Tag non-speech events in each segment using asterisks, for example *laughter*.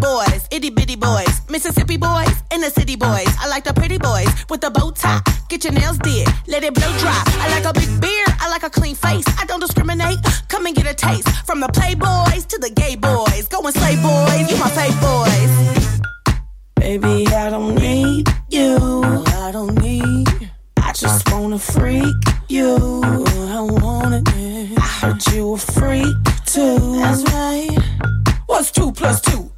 Boys, itty bitty boys, Mississippi boys, and the city boys. I like the pretty boys with the bow tie. Get your nails did, let it blow dry. I like a big beard, I like a clean face. I don't discriminate. Come and get a taste from the playboys to the gay boys. Go and slay boys, you my fave boys. Baby, I don't need you. I don't need. I just wanna freak you. I want it. I heard you a freak too. That's right. What's two plus two?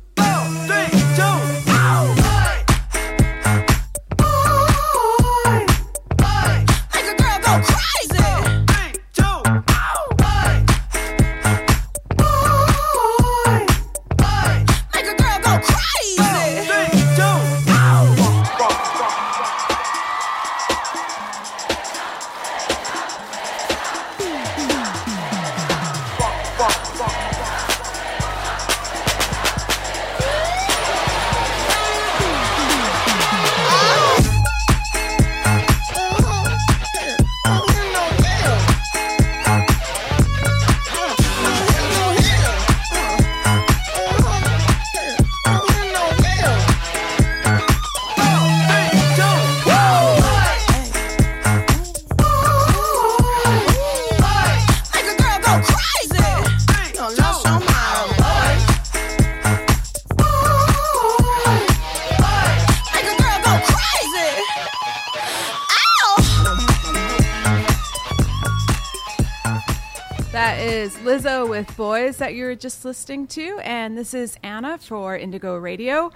Boys that you're just listening to. And this is Anna for Indigo Radio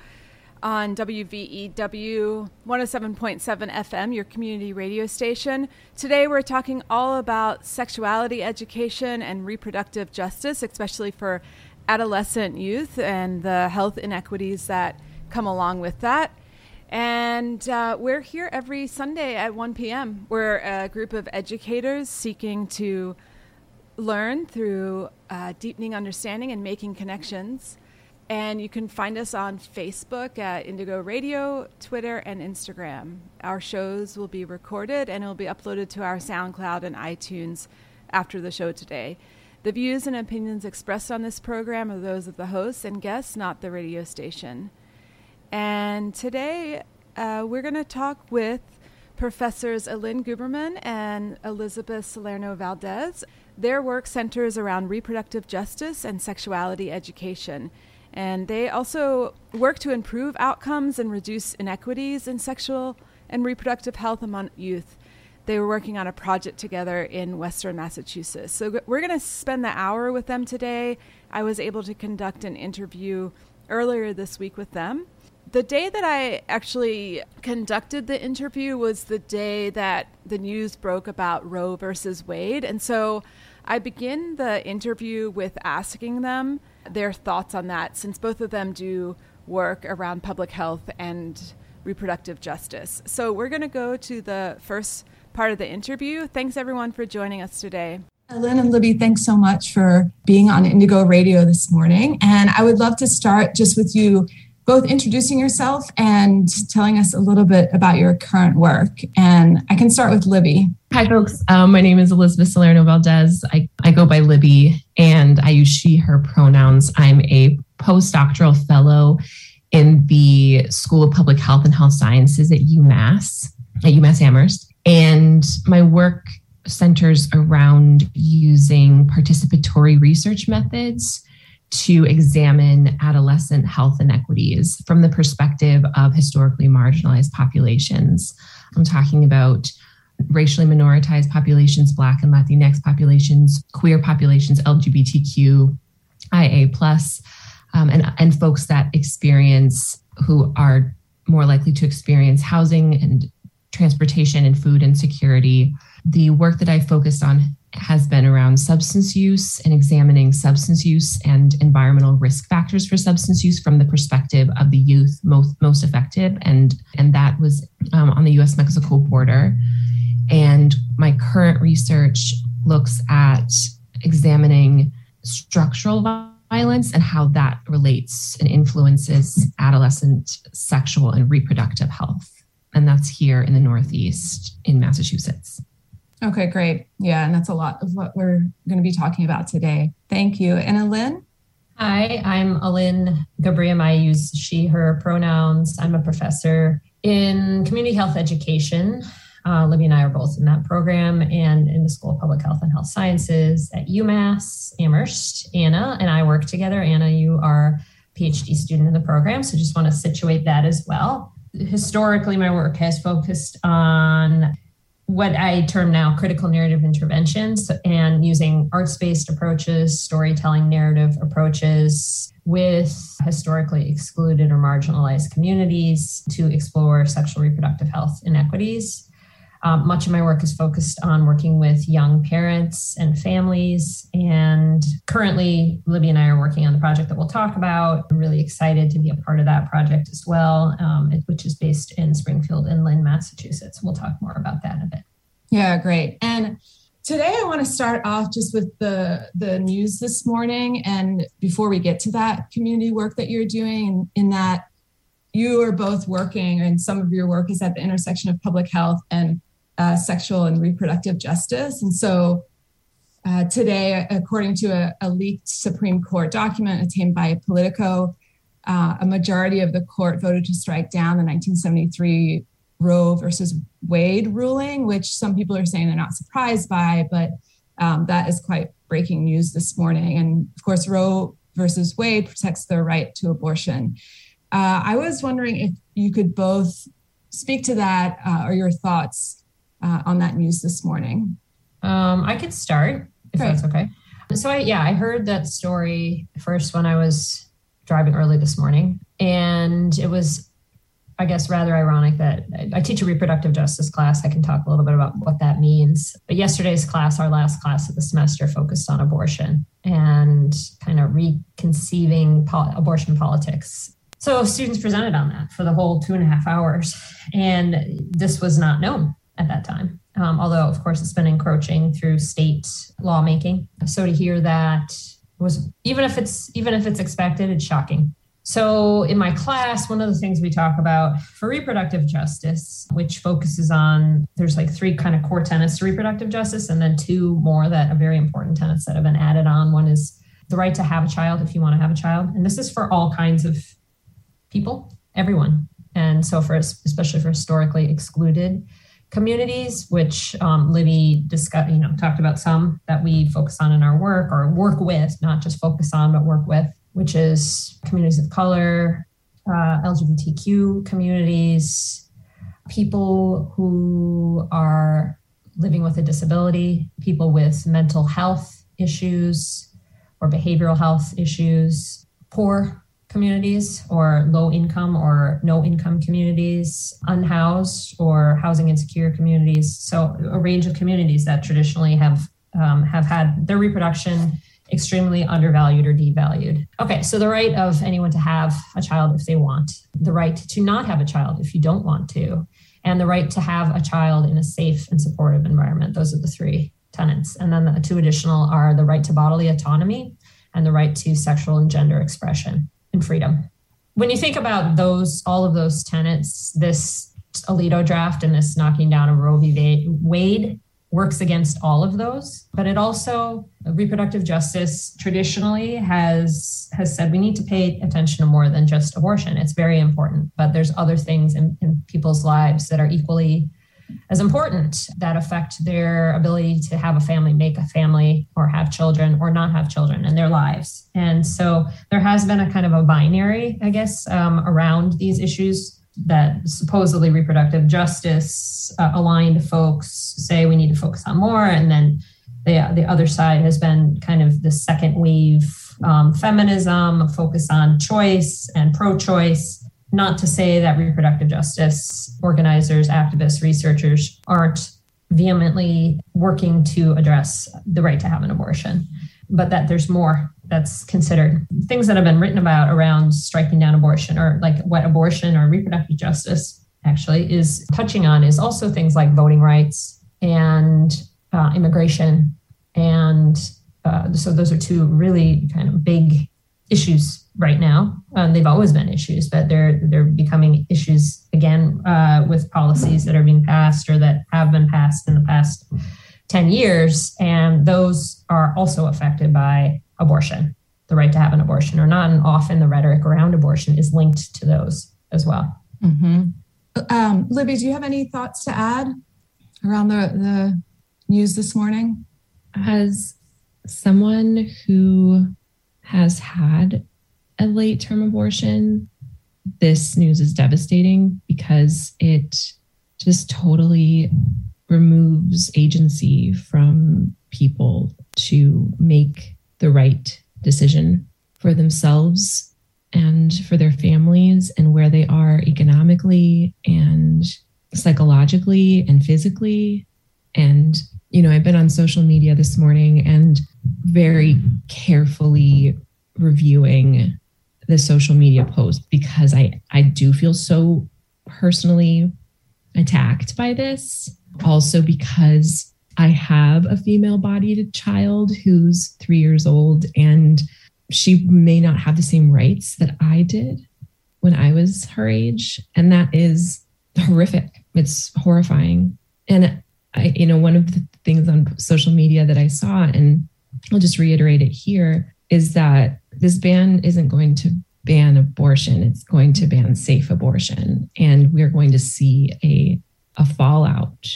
on WVEW 107.7 FM, your community radio station. Today we're talking all about sexuality education and reproductive justice, especially for adolescent youth and the health inequities that come along with that. And uh, we're here every Sunday at 1 p.m. We're a group of educators seeking to learn through uh, deepening understanding and making connections. And you can find us on Facebook at Indigo Radio, Twitter, and Instagram. Our shows will be recorded and it will be uploaded to our SoundCloud and iTunes after the show today. The views and opinions expressed on this program are those of the hosts and guests, not the radio station. And today uh, we're going to talk with Professors Alin Gubrium and Elizabeth Salerno Valdez. Their work centers around reproductive justice and sexuality education. And they also work to improve outcomes and reduce inequities in sexual and reproductive health among youth. They were working on a project together in Western Massachusetts. So we're going to spend the hour with them today. I was able to conduct an interview earlier this week with them. The day that I actually conducted the interview was the day that the news broke about Roe versus Wade. And so I begin the interview with asking them their thoughts on that, since both of them do work around public health and reproductive justice. So we're going to go to the first part of the interview. Thanks everyone for joining us today. Lynn and Libby, thanks so much for being on Indigo Radio this morning. And I would love to start just with you both introducing yourself and telling us a little bit about your current work. And I can start with Libby. Hi, folks. Um, my name is Elizabeth Salerno Valdez. I, I go by Libby and I use she, her pronouns. I'm a postdoctoral fellow in the School of Public Health and Health Sciences at UMass, at UMass Amherst. And my work centers around using participatory research methods to examine adolescent health inequities from the perspective of historically marginalized populations. I'm talking about racially minoritized populations, Black and Latinx populations, queer populations, LGBTQ IA plus, um, and and folks that experience who are more likely to experience housing and transportation and food insecurity. The work that I focused on has been around substance use and examining substance use and environmental risk factors for substance use from the perspective of the youth most most affected and and that was um, on the U.S. Mexico border. And my current research looks at examining structural violence and how that relates and influences adolescent sexual and reproductive health. And that's here in the Northeast in Massachusetts. Okay, great. Yeah, and that's a lot of what we're going to be talking about today. Thank you. And Alin? Hi, I'm Alin Gubrium. I use she, her pronouns. I'm a professor in community health education. Uh, Libby and I are both in that program and in the School of Public Health and Health Sciences at UMass Amherst. Anna and I work together. Anna, you are a PhD student in the program, so just want to situate that as well. Historically, my work has focused on what I term now critical narrative interventions and using arts based approaches, storytelling narrative approaches with historically excluded or marginalized communities to explore sexual reproductive health inequities. Um, much of my work is focused on working with young parents and families. And currently, Libby and I are working on the project that we'll talk about. I'm really excited to be a part of that project as well, um, which is based in Springfield and Lynn, Massachusetts. We'll talk more about that in a bit. Yeah, great. And today I want to start off just with the the news this morning. And before we get to that community work that you're doing, in that you are both working, and some of your work is at the intersection of public health and uh, sexual and reproductive justice. And so uh, today, according to a, a, leaked Supreme Court document obtained by Politico, uh, a majority of the court voted to strike down the 1973 Roe versus Wade ruling, which some people are saying they're not surprised by, but um, that is quite breaking news this morning. And of course, Roe versus Wade protects the right to abortion. Uh, I was wondering if you could both speak to that uh, or your thoughts uh, on that news this morning? Um, I could start if that's okay. So I, yeah, I heard that story first when I was driving early this morning, and it was, I guess, rather ironic that I teach a reproductive justice class. I can talk a little bit about what that means. But yesterday's class, our last class of the semester, focused on abortion and kind of reconceiving pol- abortion politics so students presented on that for the whole two and a half hours. And this was not known at that time. Um, although, of course, it's been encroaching through state lawmaking. So to hear that was even if it's even if it's expected, it's shocking. So in my class, one of the things we talk about for reproductive justice, which focuses on there's like three kind of core tenets to reproductive justice, and then two more that are very important tenets that have been added on. One is the right to have a child if you want to have a child, and this is for all kinds of people, everyone. And so for especially for historically excluded communities, which um, Libby discussed, you know, talked about some that we focus on in our work or work with, not just focus on, but work with, which is communities of color, uh, LGBTQ communities, people who are living with a disability, people with mental health issues or behavioral health issues, poor communities or low income or no income communities, unhoused or housing insecure communities. So a range of communities that traditionally have um, have had their reproduction extremely undervalued or devalued. Okay, so the right of anyone to have a child if they want, the right to not have a child if you don't want to, and the right to have a child in a safe and supportive environment. Those are the three tenants. And then the two additional are the right to bodily autonomy and the right to sexual and gender expression and freedom. When you think about those, all of those tenets, this Alito draft and this knocking down of Roe v. Wade works against all of those. But it also, reproductive justice traditionally has has said we need to pay attention to more than just abortion. It's very important, but there's other things in, in people's lives that are equally as important that affect their ability to have a family, make a family, or have children, or not have children in their lives. And so there has been a kind of a binary, I guess, um, around these issues that supposedly reproductive justice uh, aligned folks say we need to focus on more. And then the, the other side has been kind of the second wave um, feminism, focus on choice and pro choice. Not to say that reproductive justice organizers, activists, researchers aren't vehemently working to address the right to have an abortion, but that there's more that's considered. Things that have been written about around striking down abortion or like what abortion or reproductive justice actually is touching on is also things like voting rights and uh, immigration. And uh, so those are two really kind of big issues right now. Um, they've always been issues, but they're they're becoming issues again uh, with policies that are being passed or that have been passed in the past ten years, and those are also affected by abortion, the right to have an abortion or not. And often the rhetoric around abortion is linked to those as well. Mm-hmm. Um, Libby, do you have any thoughts to add around the the news this morning? As someone who has had a late term abortion, this news is devastating because it just totally removes agency from people to make the right decision for themselves and for their families and where they are economically and psychologically and physically. And, you know, I've been on social media this morning and very carefully reviewing the social media post because I I do feel so personally attacked by this. Also because I have a female bodied child who's 3 years old and she may not have the same rights that I did when I was her age and that is horrific. It's horrifying. And I you know one of the things on social media that I saw and I'll just reiterate it here is that this ban isn't going to ban abortion, it's going to ban safe abortion. And we're going to see a, a fallout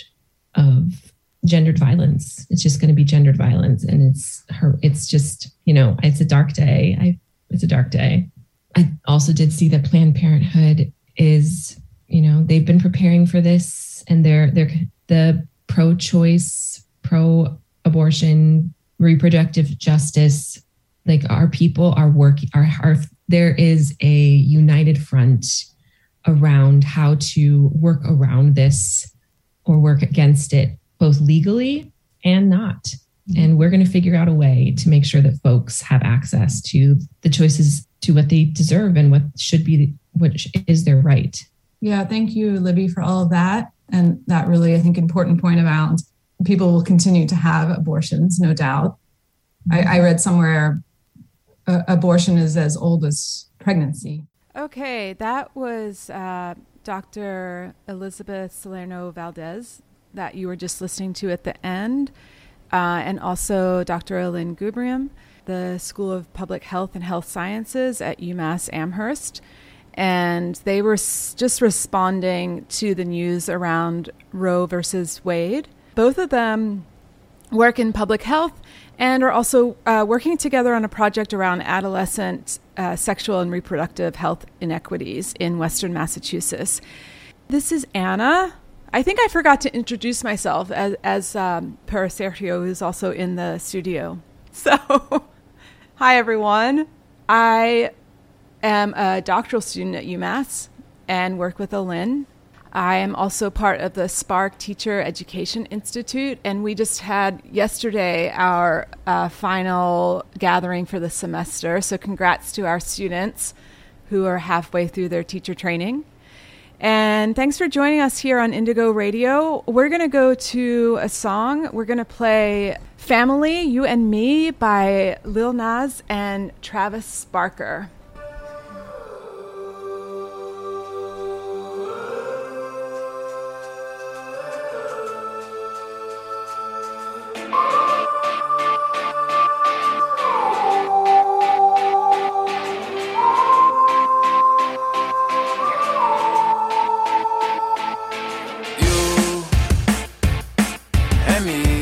of gendered violence. It's just going to be gendered violence. And it's her, it's just, you know, it's a dark day. I, it's a dark day. I also did see that Planned Parenthood is, you know, they've been preparing for this and they're, they're the pro choice, pro abortion, reproductive justice like our people are working our, are there is a united front around how to work around this or work against it both legally and not. Mm-hmm. And we're going to figure out a way to make sure that folks have access to the choices to what they deserve and what should be what is their right. Yeah thank you libby for all of that and that really i think important point about people will continue to have abortions no doubt I, I read somewhere uh, abortion is as old as pregnancy. Okay, that was uh, Dr. Elizabeth Salerno Valdez that you were just listening to at the end, uh, and also Dr. Alin Gubrium, the School of Public Health and Health Sciences at UMass Amherst. And they were just responding to the news around Roe versus Wade. Both of them work in public health and are also uh, working together on a project around adolescent uh, sexual and reproductive health inequities in Western Massachusetts. This is Anna. I think I forgot to introduce myself as, as um, Per Sergio, who's also in the studio. *laughs* So, hi everyone. I am a doctoral student at UMass and work with Alin I am also part of the Spark Teacher Education Institute, and we just had yesterday our uh, final gathering for the semester. So, congrats to our students who are halfway through their teacher training. And thanks for joining us here on Indigo Radio. We're going to go to a song. We're going to play Family, You and Me by Lil Nas and Travis Barker. me.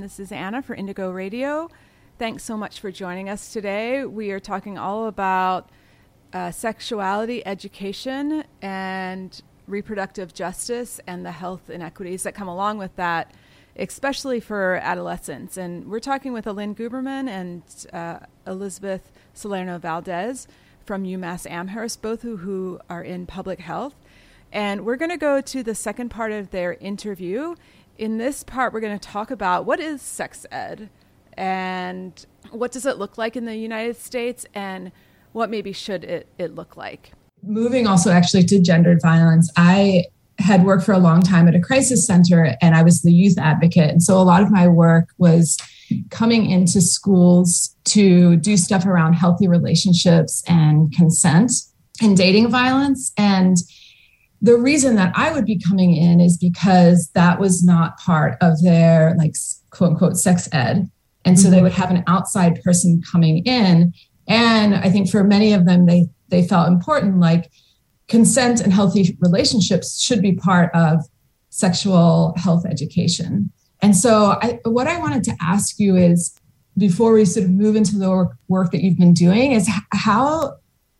This is Anna for Indigo Radio. Thanks so much for joining us today. We are talking all about uh, sexuality education and reproductive justice and the health inequities that come along with that, especially for adolescents. And we're talking with Alin Gubrium and uh, Elizabeth Salerno Valdez from UMass Amherst, both who, who are in public health. And we're going to go to the second part of their interview in this part, we're going to talk about what is sex ed and what does it look like in the United States and what maybe should it, it look like. Moving also actually to gendered violence, I had worked for a long time at a crisis center and I was the youth advocate. And so a lot of my work was coming into schools to do stuff around healthy relationships and consent and dating violence. And the reason that I would be coming in is because that was not part of their like quote unquote sex ed. And so mm-hmm. they would have an outside person coming in. And I think for many of them, they they felt important, like consent and healthy relationships should be part of sexual health education. And so I, what I wanted to ask you is before we sort of move into the work, work that you've been doing is how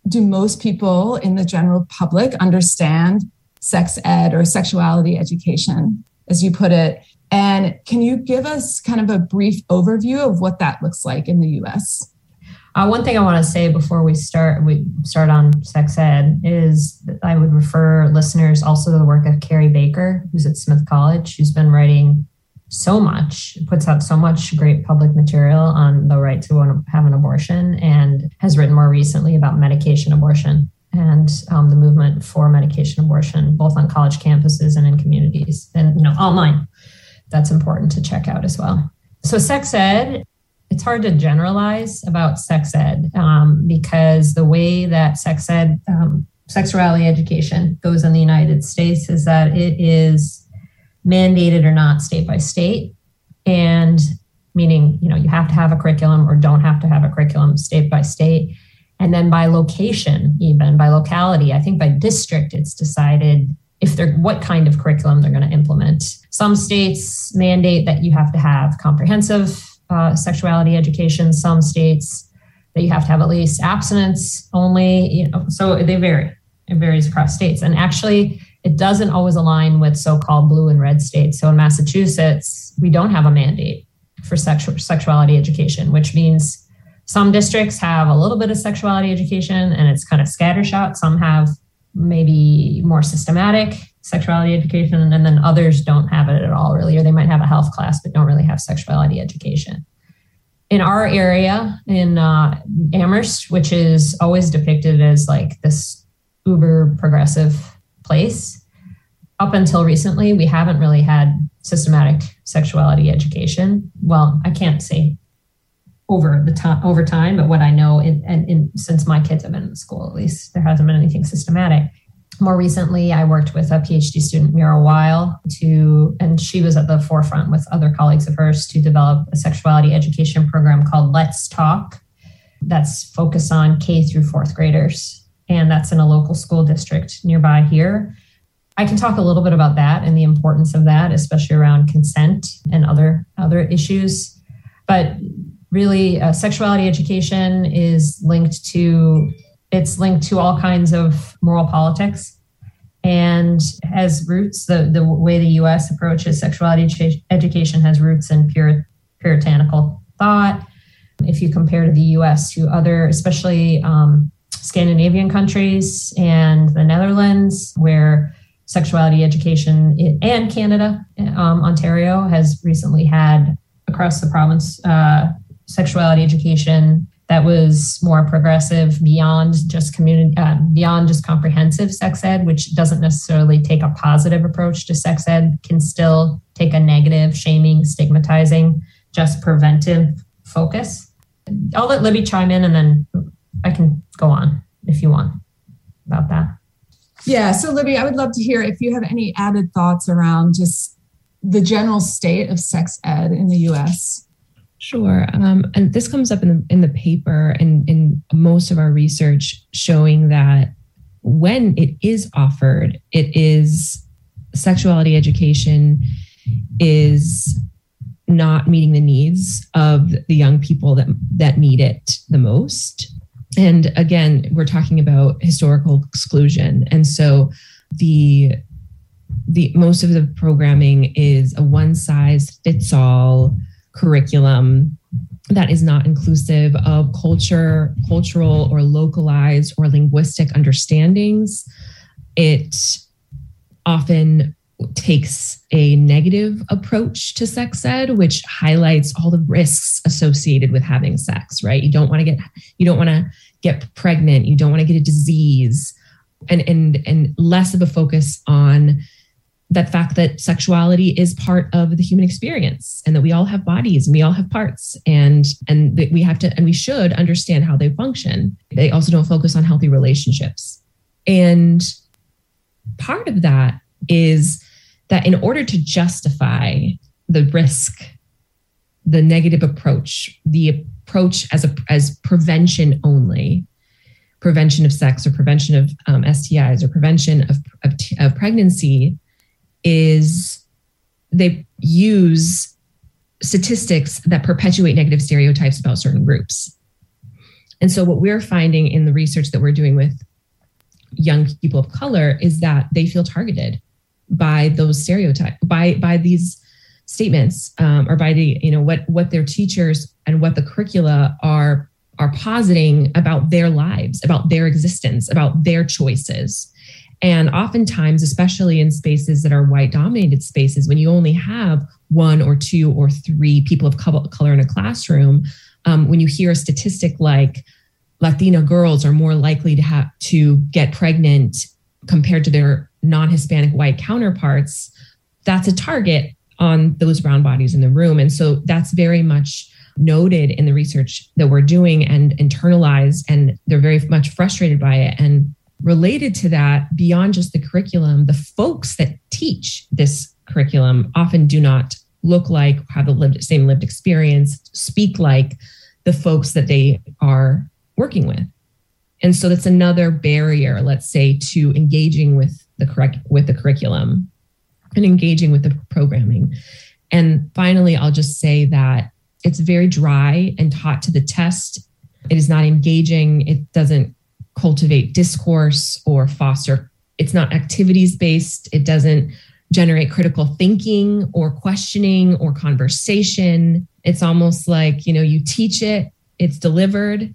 do most people in the general public understand sex ed or sexuality education, as you put it? And can you give us kind of a brief overview of what that looks like in the US? Uh, one thing I want to say before we start we start on sex ed is I would refer listeners also to the work of Carrie Baker, who's at Smith College, who's been writing so much, puts out so much great public material on the right to have an abortion, and has written more recently about medication abortion and um, the movement for medication abortion, both on college campuses and in communities, and you know online. That's important to check out as well. So, sex ed. It's hard to generalize about sex ed um, because the way that sex ed, um, sexuality education goes in the United States is that it is mandated or not state by state. And meaning you know you have to have a curriculum or don't have to have a curriculum state by state. And then by location even by locality i think by district it's decided if they're what kind of curriculum they're going to implement. Some states mandate that you have to have comprehensive uh, sexuality education. Some states that you have to have at least abstinence only you know so they vary. It varies across states. And actually it doesn't always align with so-called blue and red states. So in Massachusetts, we don't have a mandate for sexual sexuality education, which means some districts have a little bit of sexuality education and it's kind of scattershot. Some have maybe more systematic sexuality education, and then others don't have it at all, really, or they might have a health class but don't really have sexuality education. In our area, in uh, Amherst, which is always depicted as like this uber progressive place. Up until recently, we haven't really had systematic sexuality education. Well, I can't say over the time over time, but what I know in, in, in since my kids have been in school, at least there hasn't been anything systematic. More recently, I worked with a PhD student, Mira Weil, to, and she was at the forefront with other colleagues of hers to develop a sexuality education program called Let's Talk. That's focused on K through fourth graders, and that's in a local school district nearby here. I can talk a little bit about that and the importance of that, especially around consent and other other issues. But really, uh, sexuality education is linked to it's linked to all kinds of moral politics and has roots. The the way the U.S. approaches sexuality education has roots in pure, puritanical thought. If you compare to the U.S. to other, especially um, Scandinavian countries and the Netherlands, where sexuality education and Canada, um, Ontario has recently had across the province uh, sexuality education that was more progressive beyond just community uh, beyond just comprehensive sex ed which doesn't necessarily take a positive approach to sex ed can still take a negative shaming stigmatizing just preventive focus. I'll let libby chime in and then i can go on if you want about that yeah. So, Libby, I would love to hear if you have any added thoughts around just the general state of sex ed in the US. Sure. Um, and this comes up in the, in the paper and in most of our research showing that when it is offered, it is sexuality education is not meeting the needs of the young people that that need it the most and again we're talking about historical exclusion. And so the the most of the programming is a one size fits all curriculum that is not inclusive of culture cultural or localized or linguistic understandings. It often takes a negative approach to sex ed which highlights all the risks associated with having sex right? You don't want to get you don't want to get pregnant. You don't want to get a disease. And and and less of a focus on that fact that sexuality is part of the human experience and that we all have bodies and we all have parts and and that we have to and we should understand how they function. They also don't focus on healthy relationships. And part of that is that in order to justify the risk, the negative approach, the approach as a as prevention only, prevention of sex or prevention of um, STIs or prevention of, of, of pregnancy, is they use statistics that perpetuate negative stereotypes about certain groups. And so, what we're finding in the research that we're doing with young people of color is that they feel targeted by those stereotypes by by these statements um, or by the you know what what their teachers and what the curricula are are positing about their lives about their existence about their choices. And oftentimes especially in spaces that are white dominated spaces when you only have one or two or three people of color in a classroom um, when you hear a statistic like latina girls are more likely to have to get pregnant compared to their non-Hispanic white counterparts, that's a target on those brown bodies in the room. And so that's very much noted in the research that we're doing and internalized, and they're very much frustrated by it. And related to that, beyond just the curriculum, the folks that teach this curriculum often do not look like, have the lived, same lived experience, speak like the folks that they are working with. And so that's another barrier, let's say, to engaging with the correct with the curriculum and engaging with the programming. And finally, I'll just say that it's very dry and taught to the test. It is not engaging. It doesn't cultivate discourse or foster. It's not activities based. It doesn't generate critical thinking or questioning or conversation. It's almost like, you know, you teach it, it's delivered,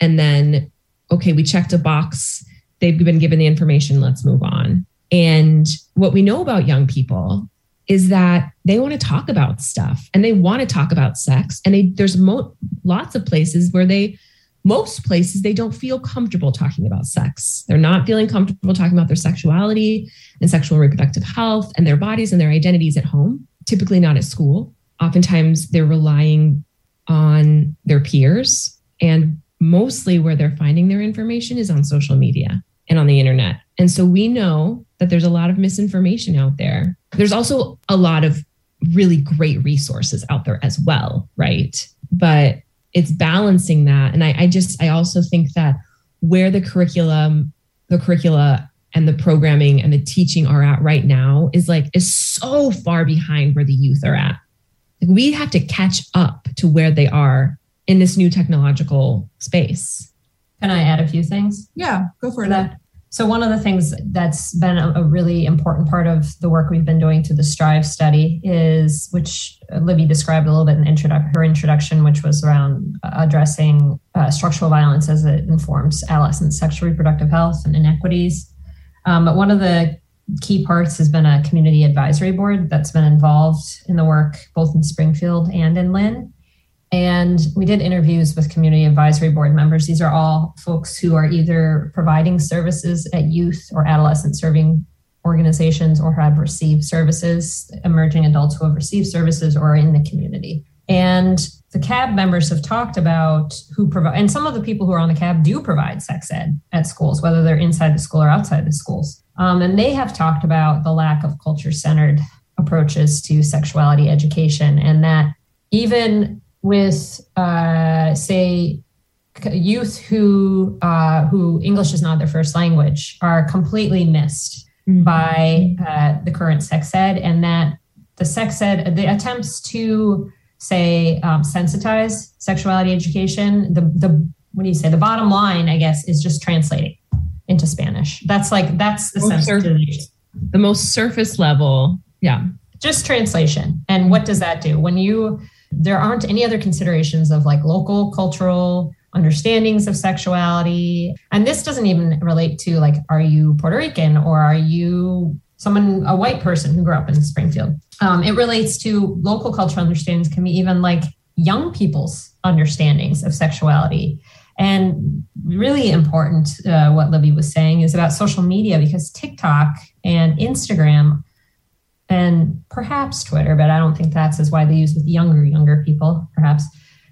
and then, okay, we checked a box they've been given the information, let's move on. And what we know about young people is that they want to talk about stuff and they want to talk about sex. And they, there's mo- lots of places where they, most places, they don't feel comfortable talking about sex. They're not feeling comfortable talking about their sexuality and sexual reproductive health and their bodies and their identities at home. typically not at school. Oftentimes they're relying on their peers and mostly where they're finding their information is on social media and on the internet. And so we know that there's a lot of misinformation out there. There's also a lot of really great resources out there as well, right? But it's balancing that. And I, I just, I also think that where the curriculum, the curricula and the programming and the teaching are at right now is like, is so far behind where the youth are at. Like we have to catch up to where they are in this new technological space. Can I add a few things? Yeah, go for that. So, one of the things that's been a, really important part of the work we've been doing through the Strive study is, which Libby described a little bit in introdu- her introduction, which was around addressing uh, structural violence as it informs adolescent sexual reproductive health and inequities. Um, but one of the key parts has been a community advisory board that's been involved in the work both in Springfield and in Lynn. And we did interviews with community advisory board members. These are all folks who are either providing services at youth or adolescent serving organizations or have received services, emerging adults who have received services or are in the community. And the CAB members have talked about who provide, and some of the people who are on the CAB do provide sex ed at schools, whether they're inside the school or outside the schools. Um, and they have talked about the lack of culture centered approaches to sexuality education and that even with uh, say youth who uh, who English is not their first language are completely missed mm-hmm. by uh, the current sex ed, and that the sex ed the attempts to say um, sensitize sexuality education the the what do you say the bottom line I guess is just translating into Spanish. That's like that's the sensitivity. The most surface level, yeah. Just translation. And what does that do when you there aren't any other considerations of like local cultural understandings of sexuality. And this doesn't even relate to like, are you Puerto Rican or are you someone, a white person who grew up in Springfield? Um, it relates to local cultural understandings, can be even like young people's understandings of sexuality. And really important, uh, what Libby was saying is about social media because TikTok and Instagram and perhaps Twitter, but I don't think that's as widely used with younger, younger people, perhaps,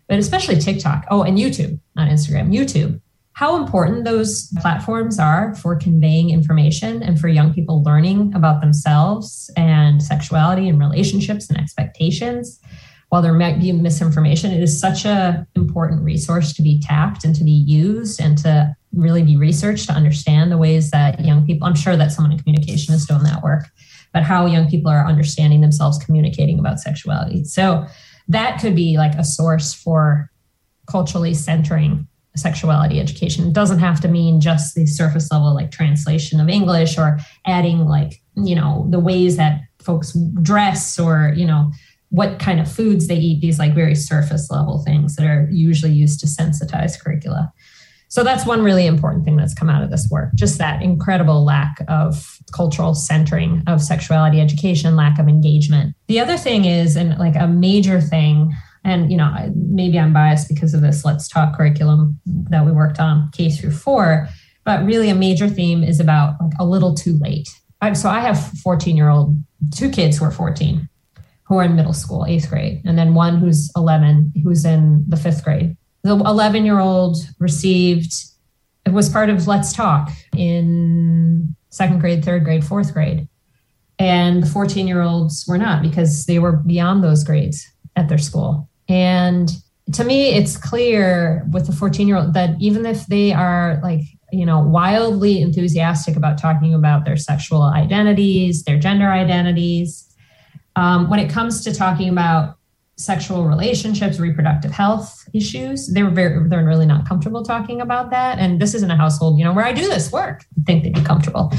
but especially TikTok. Oh, and YouTube, not Instagram, YouTube. How important those platforms are for conveying information and for young people learning about themselves and sexuality and relationships and expectations. While there might be misinformation, it is such an important resource to be tapped and to be used and to really be researched to understand the ways that young people, I'm sure that someone in communication is doing that work but how young people are understanding themselves communicating about sexuality. So that could be like a source for culturally centering sexuality education. It doesn't have to mean just the surface level like translation of English or adding like, you know, the ways that folks dress or, you know, what kind of foods they eat, these like very surface level things that are usually used to sensitize curricula. So that's one really important thing that's come out of this work, just that incredible lack of cultural centering of sexuality education, lack of engagement. The other thing is, and like a major thing, and you know, maybe I'm biased because of this Let's Talk curriculum that we worked on K through four, but really a major theme is about like a little too late. So I have 14 year old, two kids who are 14 who are in middle school, eighth grade, and then one who's 11 who's in the fifth grade the 11 year old received it was part of let's talk in second grade third grade fourth grade. And the 14 year olds were not because they were beyond those grades at their school. And to me it's clear with the 14 year old that even if they are like you know wildly enthusiastic about talking about their sexual identities their gender identities um, when it comes to talking about sexual relationships, reproductive health issues. They were very, they're really not comfortable talking about that. And this isn't a household, you know, where I do this work. I think they'd be comfortable.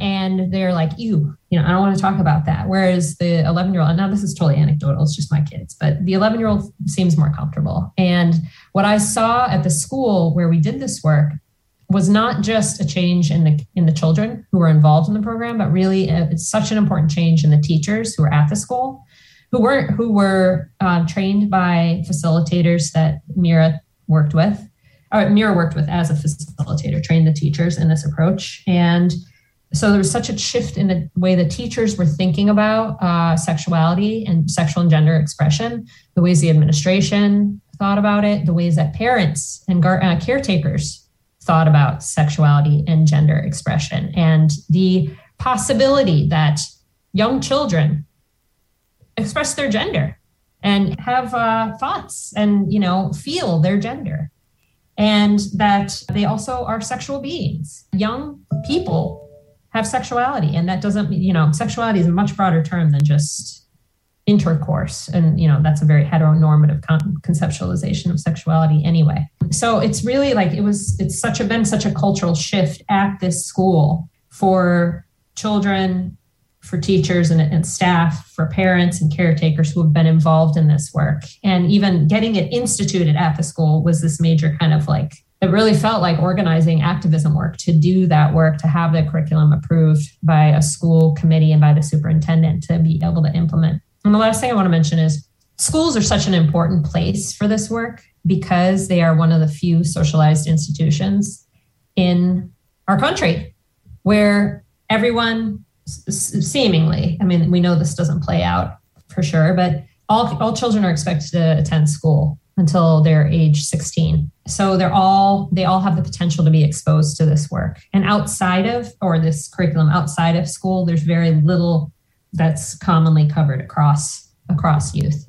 And they're like, you, you know, I don't want to talk about that. Whereas the 11 year old, now this is totally anecdotal, it's just my kids, but the 11 year old seems more comfortable. And what I saw at the school where we did this work was not just a change in the in the children who were involved in the program, but really a, it's such an important change in the teachers who were at the school who weren't who were uh, trained by facilitators that Mira worked with, or Mira worked with as a facilitator, trained the teachers in this approach, and so there was such a shift in the way the teachers were thinking about uh, sexuality and sexual and gender expression, the ways the administration thought about it, the ways that parents and gar- uh, caretakers thought about sexuality and gender expression, and the possibility that young children express their gender and have uh, thoughts and you know feel their gender. And that they also are sexual beings. Young people have sexuality and that doesn't mean you know sexuality is a much broader term than just intercourse. And you know that's a very heteronormative con- conceptualization of sexuality anyway. So it's really like it was it's such a been such a cultural shift at this school for children for teachers and, and, staff, for parents and caretakers who have been involved in this work. And even getting it instituted at the school was this major kind of like, it really felt like organizing activism work to do that work, to have the curriculum approved by a school committee and by the superintendent to be able to implement. And the last thing I want to mention is schools are such an important place for this work because they are one of the few socialized institutions in our country where everyone seemingly. I mean we know this doesn't play out for sure but all, all children are expected to attend school until they're age 16 so they're all they all have the potential to be exposed to this work. And outside of or this curriculum outside of school there's very little that's commonly covered across across youth.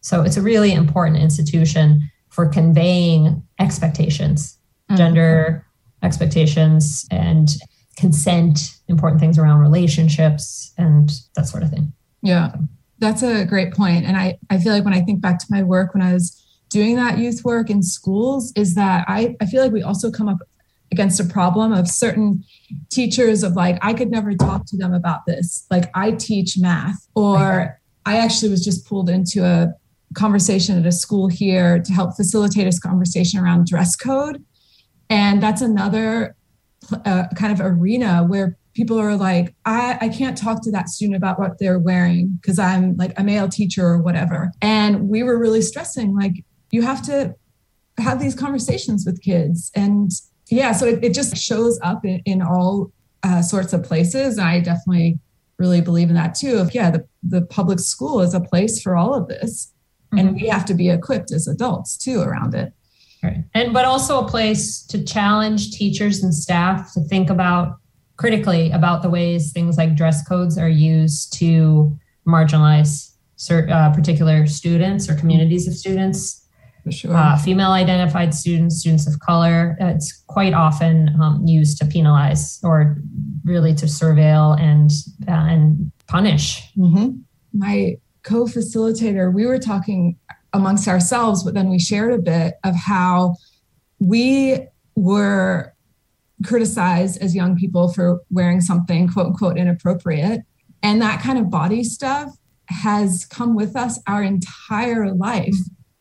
So it's a really important institution for conveying expectations mm-hmm. gender expectations and consent, important things around relationships, and that sort of thing. Yeah, that's a great point. And I, I feel like when I think back to my work when I was doing that youth work in schools, is that I, I feel like we also come up against a problem of certain teachers of like, I could never talk to them about this. Like, I teach math, or I actually was just pulled into a conversation at a school here to help facilitate this conversation around dress code. And that's another uh, kind of arena where people are like, I, I can't talk to that student about what they're wearing because I'm like a male teacher or whatever. And we were really stressing, like, you have to have these conversations with kids. And yeah, so it, it just shows up in, in all uh, sorts of places. I definitely really believe in that too. Of yeah, the, the public school is a place for all of this. Mm-hmm. And we have to be equipped as adults too around it. Right. And but also a place to challenge teachers and staff to think about critically about the ways things like dress codes are used to marginalize certain uh, particular students or communities of students. Sure. Uh, female identified students, students of color. It's quite often um, used to penalize or really to surveil and uh, and punish. Mm-hmm. My co-facilitator, we were talking amongst ourselves, but then we shared a bit of how we were criticized as young people for wearing something quote unquote inappropriate. And that kind of body stuff has come with us our entire life.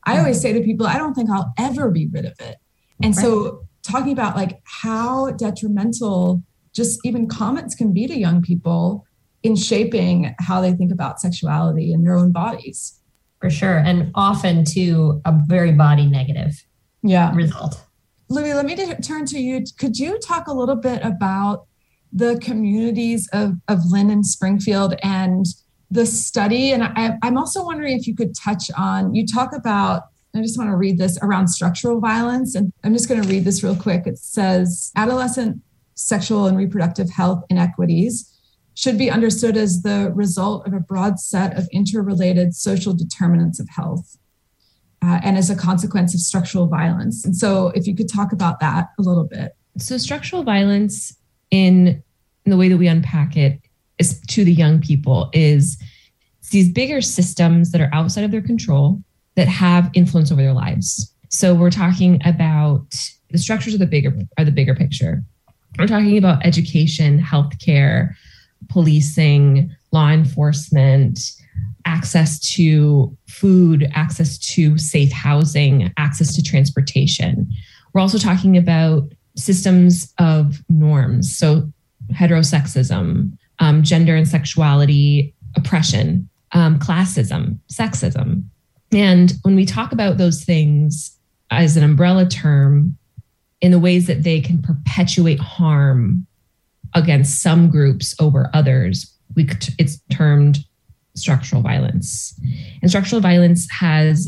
I mm-hmm. always say to people, I don't think I'll ever be rid of it. And so, talking about like how detrimental just even comments can be to young people in shaping how they think about sexuality and their own bodies for sure. And often to a very body negative yeah. result. Louis let me turn to you. Could you talk a little bit about the communities of, of lynn and springfield and the study? And I, i'm also wondering if you could touch on you talk about I just want to read this around structural violence. And I'm just going to read this real quick. It says adolescent sexual and reproductive health inequities should be understood as the result of a broad set of interrelated social determinants of health uh, and as a consequence of structural violence. And so, if you could talk about that a little bit. So, structural violence, in, in the way that we unpack it, is to the young people is these bigger systems that are outside of their control that have influence over their lives. So, we're talking about the structures of the bigger are the bigger picture. We're talking about education, healthcare, policing, law enforcement, access to food, access to safe housing, access to transportation. We're also talking about systems of norms. So, heterosexism, um, gender and sexuality, oppression, um, classism, sexism. And when we talk about those things as an umbrella term, in the ways that they can perpetuate harm against some groups over others, we it's termed structural violence. And structural violence has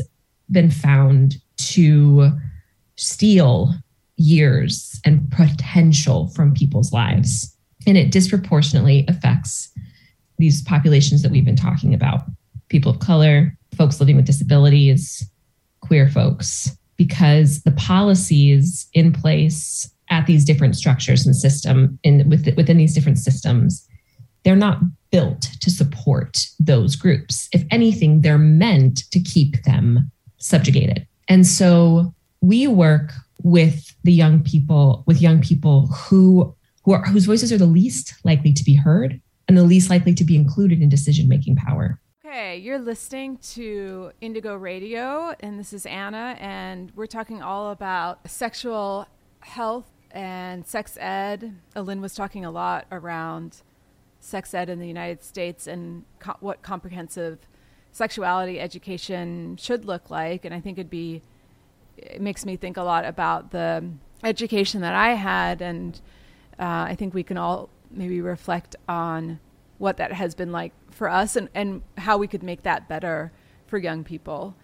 been found to steal years and potential from people's lives. And it disproportionately affects these populations that we've been talking about people of color, folks living with disabilities, queer folks, because the policies in place at these different structures and system in within these different systems they're not built to support those groups. If anything they're meant to keep them subjugated. And so we work with the young people with young people who who are whose voices are the least likely to be heard and the least likely to be included in decision making power. Okay, you're listening to Indigo Radio, and this is Anna, and we're talking all about sexual health and sex ed. Aline was talking a lot around sex ed in the United States and co- what comprehensive sexuality education should look like, and I think it'd be it makes me think a lot about the education that I had, and uh, I think we can all maybe reflect on what that has been like for us and, and how we could make that better for young people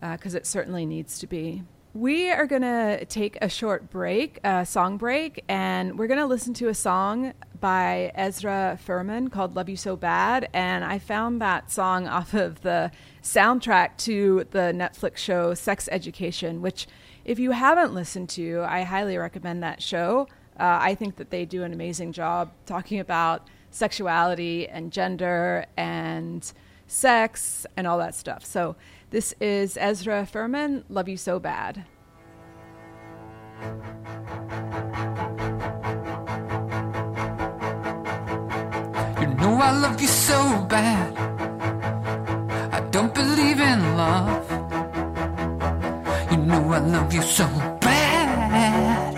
because uh, it certainly needs to be. We are going to take a short break, a song break, and we're going to listen to a song by Ezra Furman called Love You So Bad. And I found that song off of the soundtrack to the Netflix show Sex Education, which, if you haven't listened to, I highly recommend that show. Uh, I think that they do an amazing job talking about sexuality and gender and sex and all that stuff. So this is Ezra Furman, Love You So Bad. You know I love you so bad. I don't believe in love. You know I love you so bad.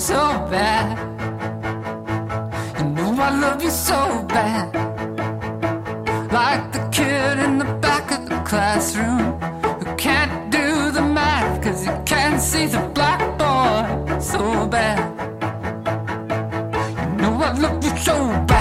So bad. You know I love you so bad. Like classroom who can't do the math cause he can't see the blackboard so bad. You know I love you so bad.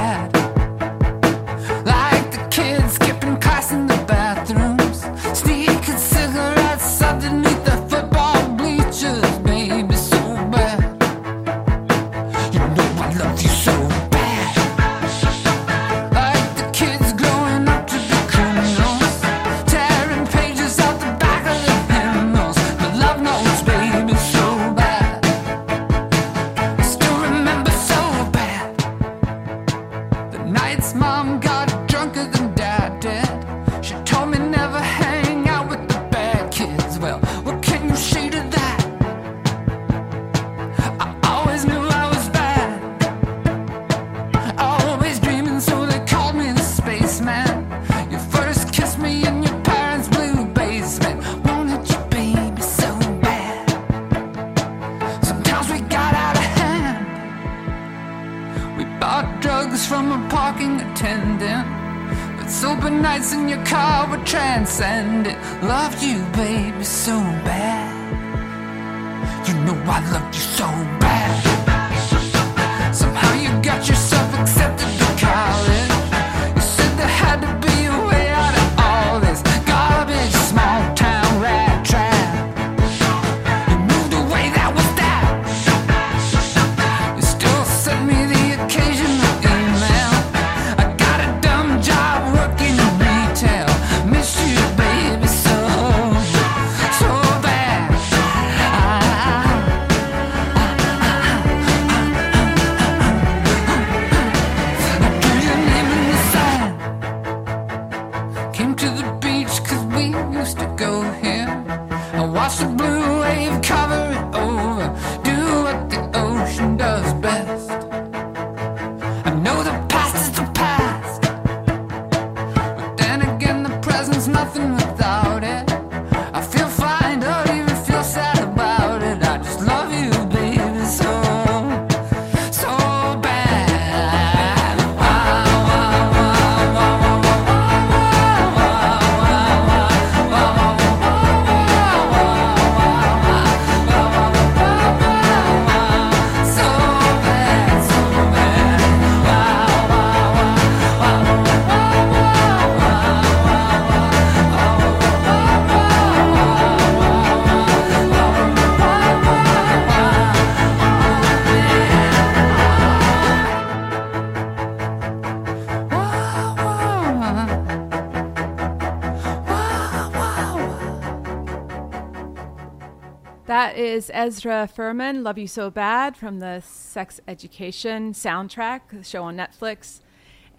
Is Ezra Furman, Love You So Bad from the Sex Education soundtrack, show on Netflix.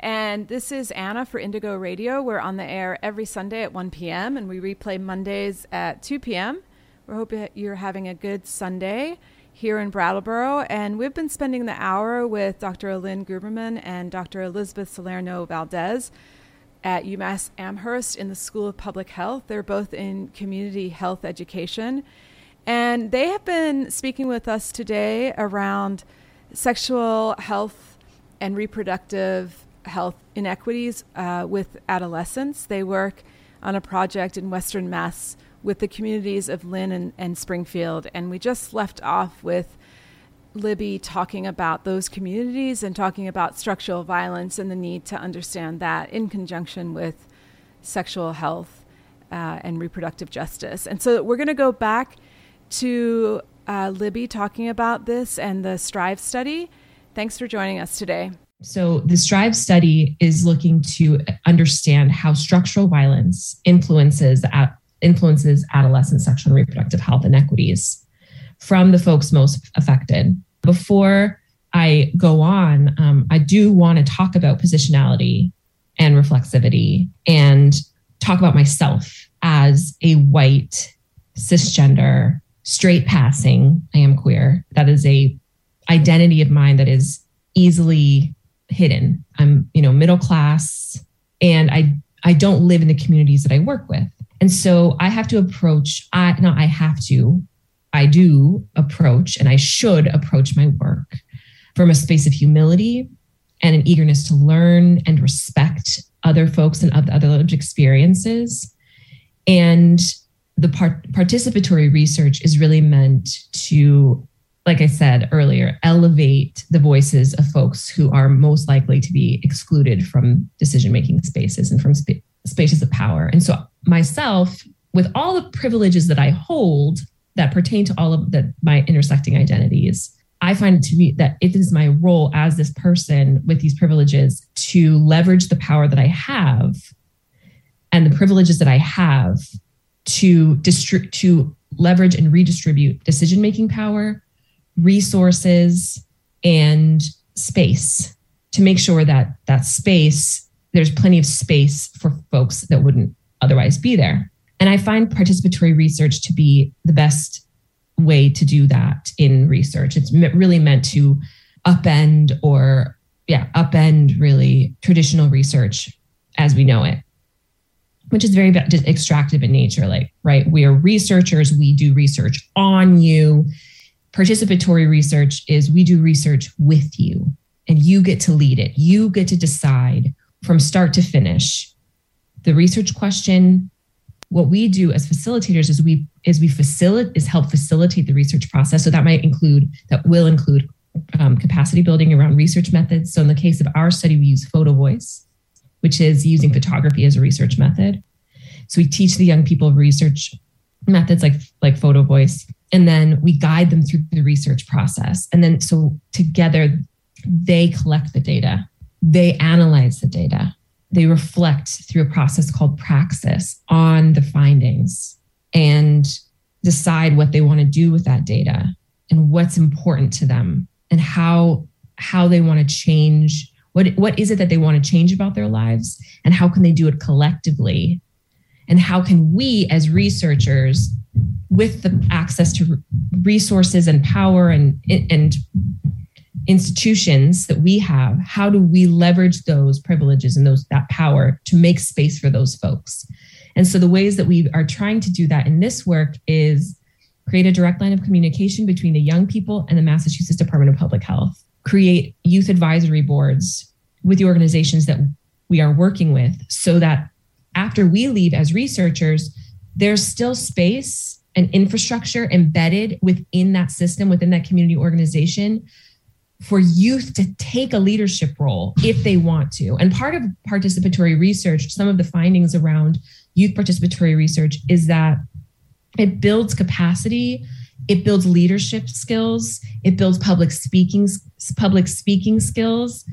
And this is Anna for Indigo Radio. We're on the air every Sunday at 1 p.m. and we replay Mondays at 2 p.m. We hope you're having a good Sunday here in Brattleboro. And we've been spending the hour with Dr. Lynn Gubrium and Dr. Elizabeth Salerno Valdez at UMass Amherst in the School of Public Health. They're both in community health education. And they have been speaking with us today around sexual health and reproductive health inequities uh, with adolescents. They work on a project in Western Mass with the communities of Lynn and, and Springfield. And we just left off with Libby talking about those communities and talking about structural violence and the need to understand that in conjunction with sexual health uh, and reproductive justice. And so we're going to go back to uh, Libby talking about this and the Strive study. Thanks for joining us today. So, the Strive study is looking to understand how structural violence influences influences adolescent sexual and reproductive health inequities from the folks most affected. Before I go on, um, I do want to talk about positionality and reflexivity and talk about myself as a white cisgender straight passing. I am queer. That is a identity of mine that is easily hidden. I'm you know middle class and i i don't live in the communities that i work with. And so i have to approach i not i have to i do approach and i should approach my work from a space of humility and an eagerness to learn and respect other folks and other lived experiences. And the part- participatory research is really meant to like i said earlier elevate the voices of folks who are most likely to be excluded from decision making spaces and from sp- spaces of power. And so myself with all the privileges that i hold that pertain to all of the, my intersecting identities i find it to be that it is my role as this person with these privileges to leverage the power that i have and the privileges that i have to distri- to leverage and redistribute decision making power, resources, and space to make sure that that space there's plenty of space for folks that wouldn't otherwise be there. And I find participatory research to be the best way to do that in research. It's really meant to upend or yeah, upend really traditional research as we know it which is very just extractive in nature. Like, right, we are researchers, we do research on you. Participatory research is we do research with you and you get to lead it. You get to decide from start to finish the research question. What we do as facilitators is we is we facilitate is help facilitate the research process. So that might include that will include um, capacity building around research methods. So in the case of our study, we use photo voice which is using photography as a research method. So we teach the young people research methods like like photo voice and then we guide them through the research process and then so together they collect the data they analyze the data they reflect through a process called praxis on the findings and decide what they want to do with that data and what's important to them and how how they want to change what, what is it that they want to change about their lives? And how can they do it collectively? And how can we, as researchers, with the access to resources and power and, and institutions that we have, how do we leverage those privileges and those that power to make space for those folks? And so the ways that we are trying to do that in this work is create a direct line of communication between the young people and the Massachusetts Department of Public Health, create youth advisory boards with the organizations that we are working with so that after we leave as researchers, there's still space and infrastructure embedded within that system, within that community organization for youth to take a leadership role if they want to. And part of participatory research, some of the findings around youth participatory research is that it builds capacity, it builds leadership skills, it builds public speaking public speaking skills,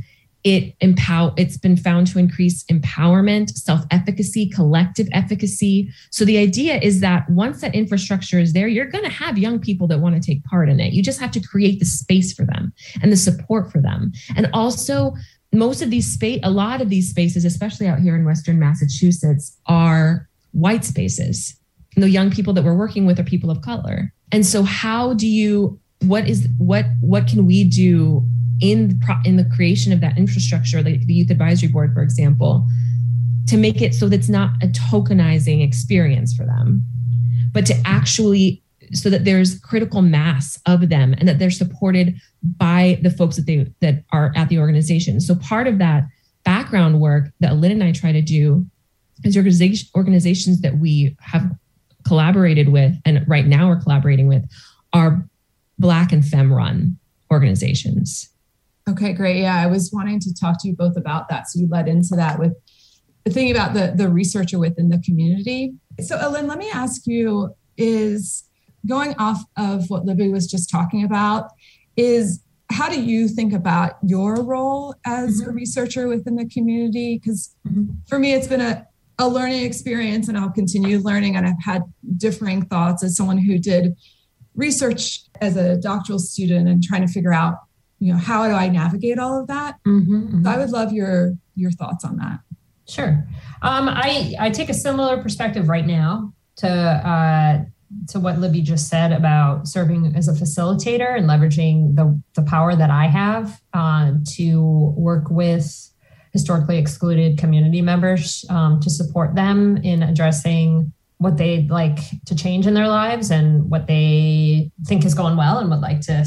it empower it's been found to increase empowerment self-efficacy collective efficacy. So the idea is that once that infrastructure is there you're going to have young people that want to take part in it. You just have to create the space for them and the support for them. And also most of these space a lot of these spaces especially out here in western massachusetts are white spaces the young people that we're working with are people of color and so how do you what is what what can we do in in the creation of that infrastructure, like the youth advisory board, for example, to make it so that it's not a tokenizing experience for them, but to actually so that there's critical mass of them and that they're supported by the folks that they that are at the organization. So part of that background work that Lynn and I try to do is organizations that we have collaborated with and right now are collaborating with are Black and Femme run organizations. Okay, great. Yeah, I was wanting to talk to you both about that. So you led into that with the thing about the the researcher within the community. So Ellen, let me ask you: Is going off of what Libby was just talking about, is how do you think about your role as mm-hmm. a researcher within the community? Because mm-hmm. for me, it's been a a learning experience, and I'll continue learning. And I've had differing thoughts as someone who did research as a doctoral student and trying to figure out you know how do i navigate all of that mm-hmm, mm-hmm. So i would love your your thoughts on that sure um, i i take a similar perspective right now to uh, to what libby just said about serving as a facilitator and leveraging the the power that i have uh, to work with historically excluded community members um, to support them in addressing what they'd like to change in their lives and what they think is going well and would like to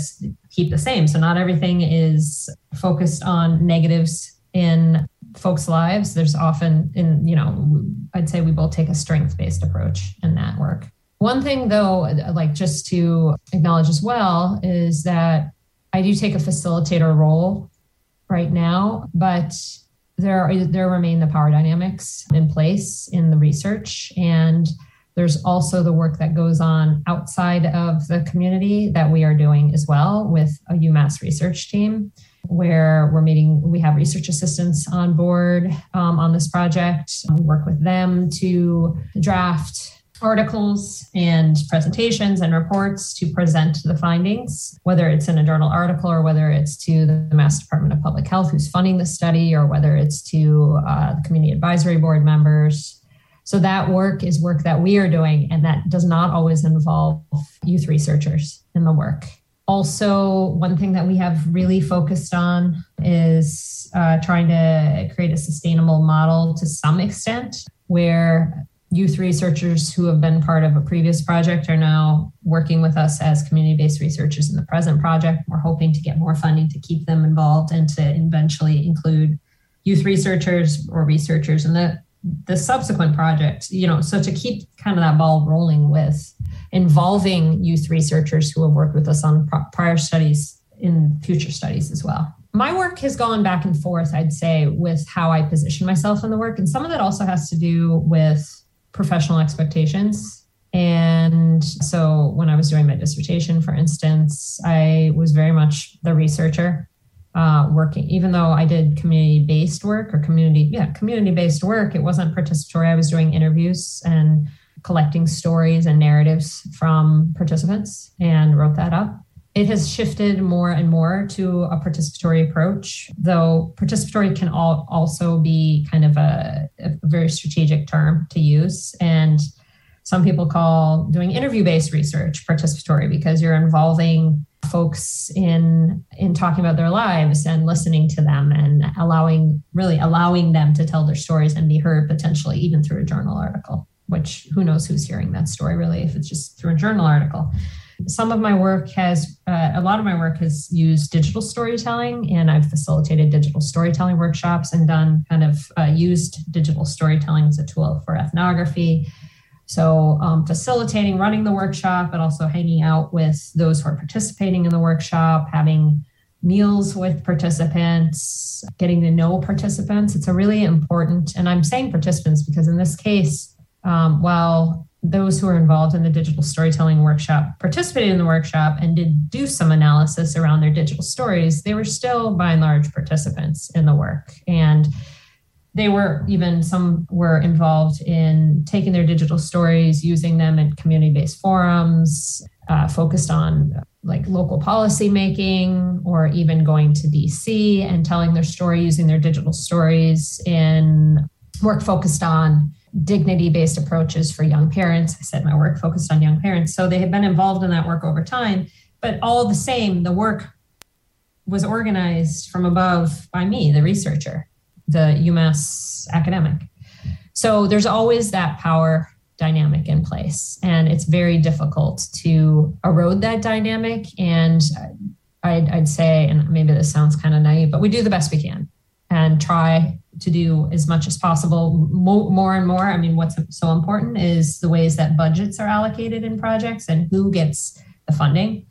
keep the same. So not everything is focused on negatives in folks' lives. There's often in, you know, I'd say we both take a strength-based approach in that work. One thing though, like just to acknowledge as well, is that I do take a facilitator role right now, but there remain the power dynamics in place in the research and there's also the work that goes on outside of the community that we are doing as well with a UMass research team, where we're meeting, we have research assistants on board um, on this project. We work with them to draft articles and presentations and reports to present the findings, whether it's in a journal article or whether it's to the Mass Department of Public Health who's funding the study or whether it's to uh, the community advisory board members so that work is work that we are doing, and that does not always involve youth researchers in the work. Also, one thing that we have really focused on is uh, trying to create a sustainable model to some extent where youth researchers who have been part of a previous project are now working with us as community based researchers in the present project. We're hoping to get more funding to keep them involved and to eventually include youth researchers or researchers in the the subsequent project, you know, so to keep kind of that ball rolling with involving youth researchers who have worked with us on prior studies in future studies as well. My work has gone back and forth, I'd say, with how I position myself in the work. And some of that also has to do with professional expectations. And so when I was doing my dissertation, for instance, I was very much the researcher uh, working, even though I did community based work or community, yeah, community based work, it wasn't participatory. I was doing interviews and collecting stories and narratives from participants and wrote that up. It has shifted more and more to a participatory approach, though participatory can all also be kind of a, a very strategic term to use. And some people call doing interview based research participatory because you're involving folks in in talking about their lives and listening to them and allowing really allowing them to tell their stories and be heard potentially even through a journal article which who knows who's hearing that story really if it's just through a journal article some of my work has uh, a lot of my work has used digital storytelling and i've facilitated digital storytelling workshops and done kind of uh, used digital storytelling as a tool for ethnography so, um, facilitating, running the workshop, but also hanging out with those who are participating in the workshop, having meals with participants, getting to know participants. It's a really important, and I'm saying participants because in this case, um, while those who were involved in the digital storytelling workshop participated in the workshop and did do some analysis around their digital stories, they were still by and large participants in the work. And they were even some were involved in taking their digital stories, using them in community based forums, uh, focused on like local policy making, or even going to DC and telling their story using their digital stories in work focused on dignity based approaches for young parents. I said my work focused on young parents. So they had been involved in that work over time. But all the same, the work was organized from above by me, the researcher, the UMass academic. So there's always that power dynamic in place. And it's very difficult to erode that dynamic. And I'd, I'd say, and maybe this sounds kind of naive, but we do the best we can and try to do as much as possible more, and more. I mean what's so important is the ways that budgets are allocated in projects and who gets the funding.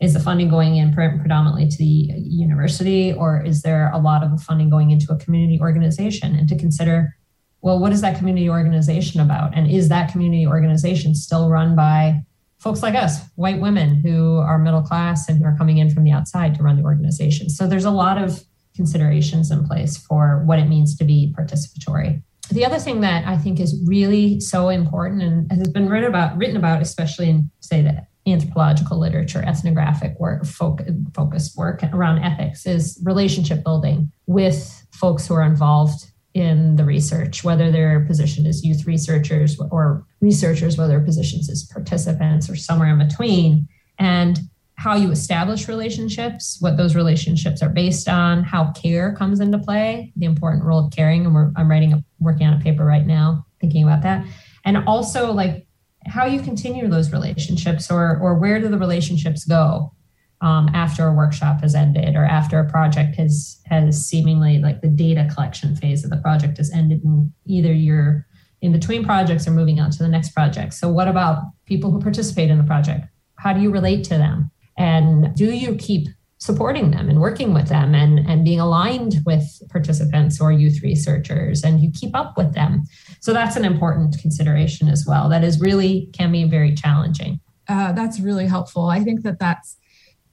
Is the funding going in predominantly to the university or is there a lot of funding going into a community organization? And to consider well what is that community organization about? And is that community organization still run by folks like us white women who are middle class and who are coming in from the outside to run the organization? So there's a lot of considerations in place for what it means to be participatory. The other thing that I think is really so important and has been written about, written about, especially in say the anthropological literature, ethnographic work, focused work around ethics, is relationship building with folks who are involved in the research, whether their position as youth researchers or researchers, whether their positions as participants or somewhere in between. And how you establish relationships, what those relationships are based on, how care comes into play, the important role of caring. And I'm writing, a, working on a paper right now, thinking about that. And also like how you continue those relationships or, or where do the relationships go um, after a workshop has ended or after a project has, has seemingly like the data collection phase of the project has ended and either you're in between projects or moving on to the next project. So what about people who participate in the project? How do you relate to them? And do you keep supporting them and working with them and, and being aligned with participants or youth researchers and you keep up with them? So that's an important consideration as well. That is really can be very challenging. Uh, that's really helpful. I think that that's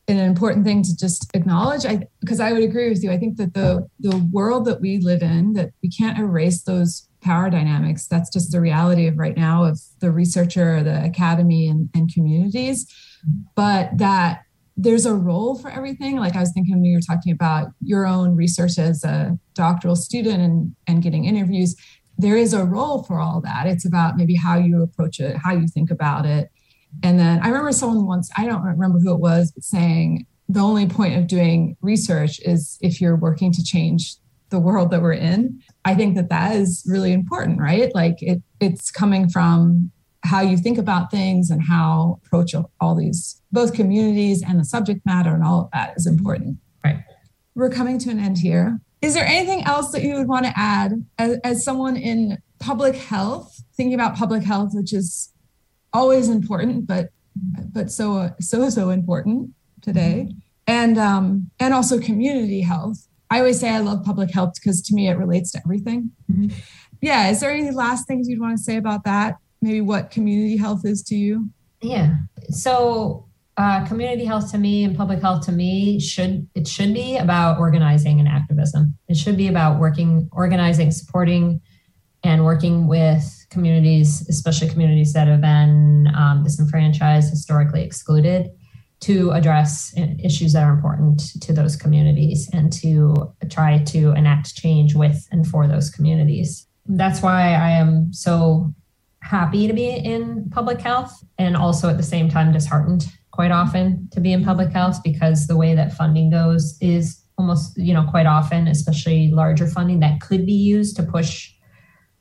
an important thing to just acknowledge I because I would agree with you. I think that the the world that we live in that we can't erase those power dynamics. That's just the reality of right now of the researcher, the academy and, and communities but that there's a role for everything. Like I was thinking when you were talking about your own research as a doctoral student and, and getting interviews, there is a role for all that. It's about maybe how you approach it, how you think about it. And then I remember someone once, I don't remember who it was, but saying the only point of doing research is if you're working to change the world that we're in. I think that that is really important, right? Like it, it's coming from how you think about things and how approach all these both communities and the subject matter and all of that is important. Right. We're coming to an end here. Is there anything else that you would want to add as, as someone in public health, thinking about public health, which is always important, but but so so so important today, and um, and also community health. I always say I love public health because to me it relates to everything. Mm-hmm. Yeah. Is there any last things you'd want to say about that? maybe what community health is to you? Yeah. So uh, community health to me and public health to me should it should be about organizing and activism. It should be about working, organizing, supporting, and working with communities, especially communities that have been um, disenfranchised, historically excluded, to address issues that are important to those communities and to try to enact change with and for those communities. That's why I am so happy to be in public health and also at the same time disheartened quite often to be in public health because the way that funding goes is almost you know quite often especially larger funding that could be used to push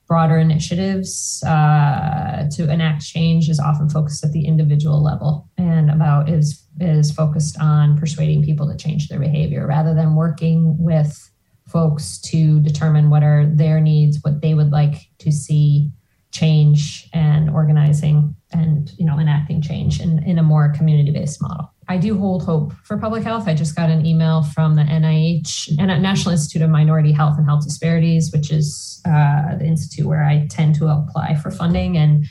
broader initiatives uh, to enact change is often focused at the individual level and about is is focused on persuading people to change their behavior rather than working with folks to determine what are their needs what they would like to see change and organizing and you know enacting change in, in a more community-based model i do hold hope for public health i just got an email from the nih and national institute of minority health and health disparities which is uh, the institute where i tend to apply for funding and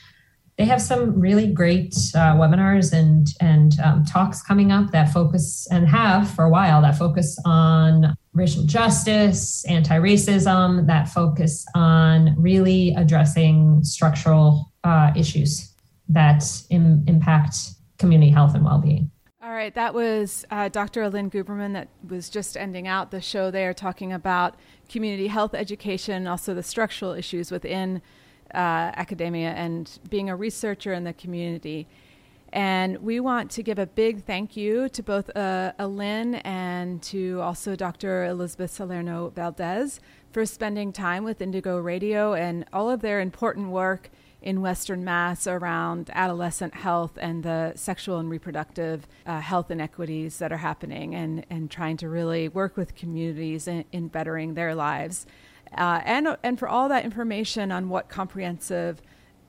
they have some really great uh, webinars and and um, talks coming up that focus and have for a while that focus on racial justice, anti-racism, that focus on really addressing structural uh, issues that Im- impact community health and well-being. All right, that was uh, Dr. Lynn Gubrium that was just ending out the show there, talking about community health education, also the structural issues within uh, academia and being a researcher in the community. And we want to give a big thank you to both uh, Lynn and to also Dr. Elizabeth Salerno Valdez for spending time with Indigo Radio and all of their important work in Western Mass around adolescent health and the sexual and reproductive uh, health inequities that are happening and, and trying to really work with communities in, in bettering their lives. Uh, and, and for all that information on what comprehensive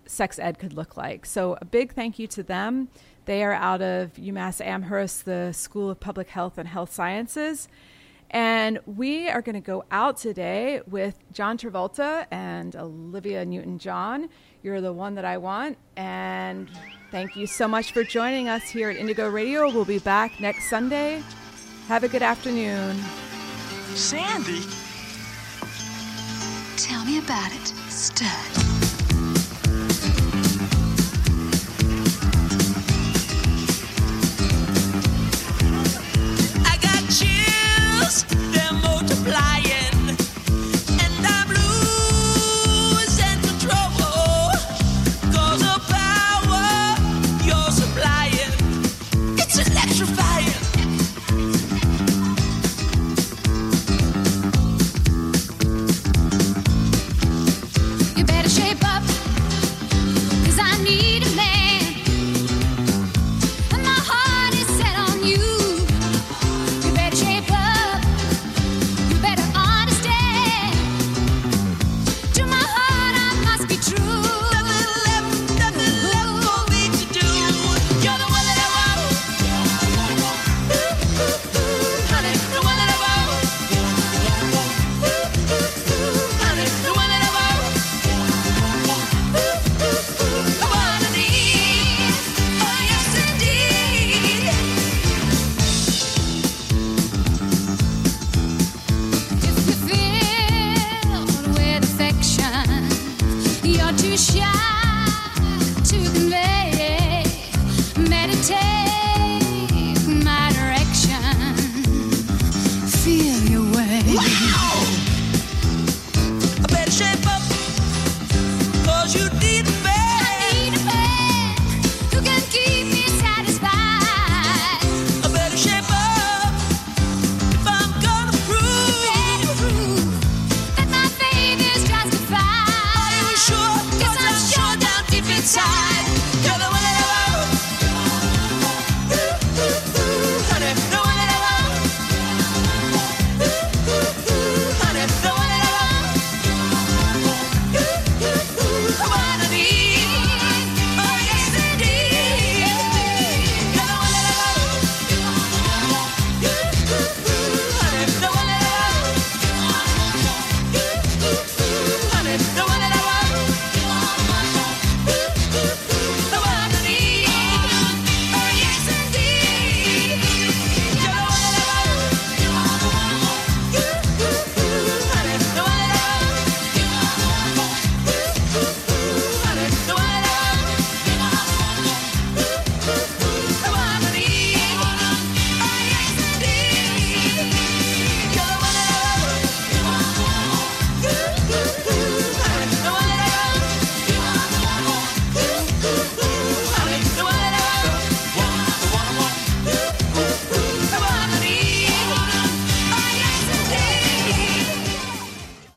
sex ed could look like. So, a big thank you to them. They are out of UMass Amherst, the School of Public Health and Health Sciences. And we are going to go out today with John Travolta and Olivia Newton John. You're the one that I want. And thank you so much for joining us here at Indigo Radio. We'll be back next Sunday. Have a good afternoon. Sandy? Tell me about it, stud. fly.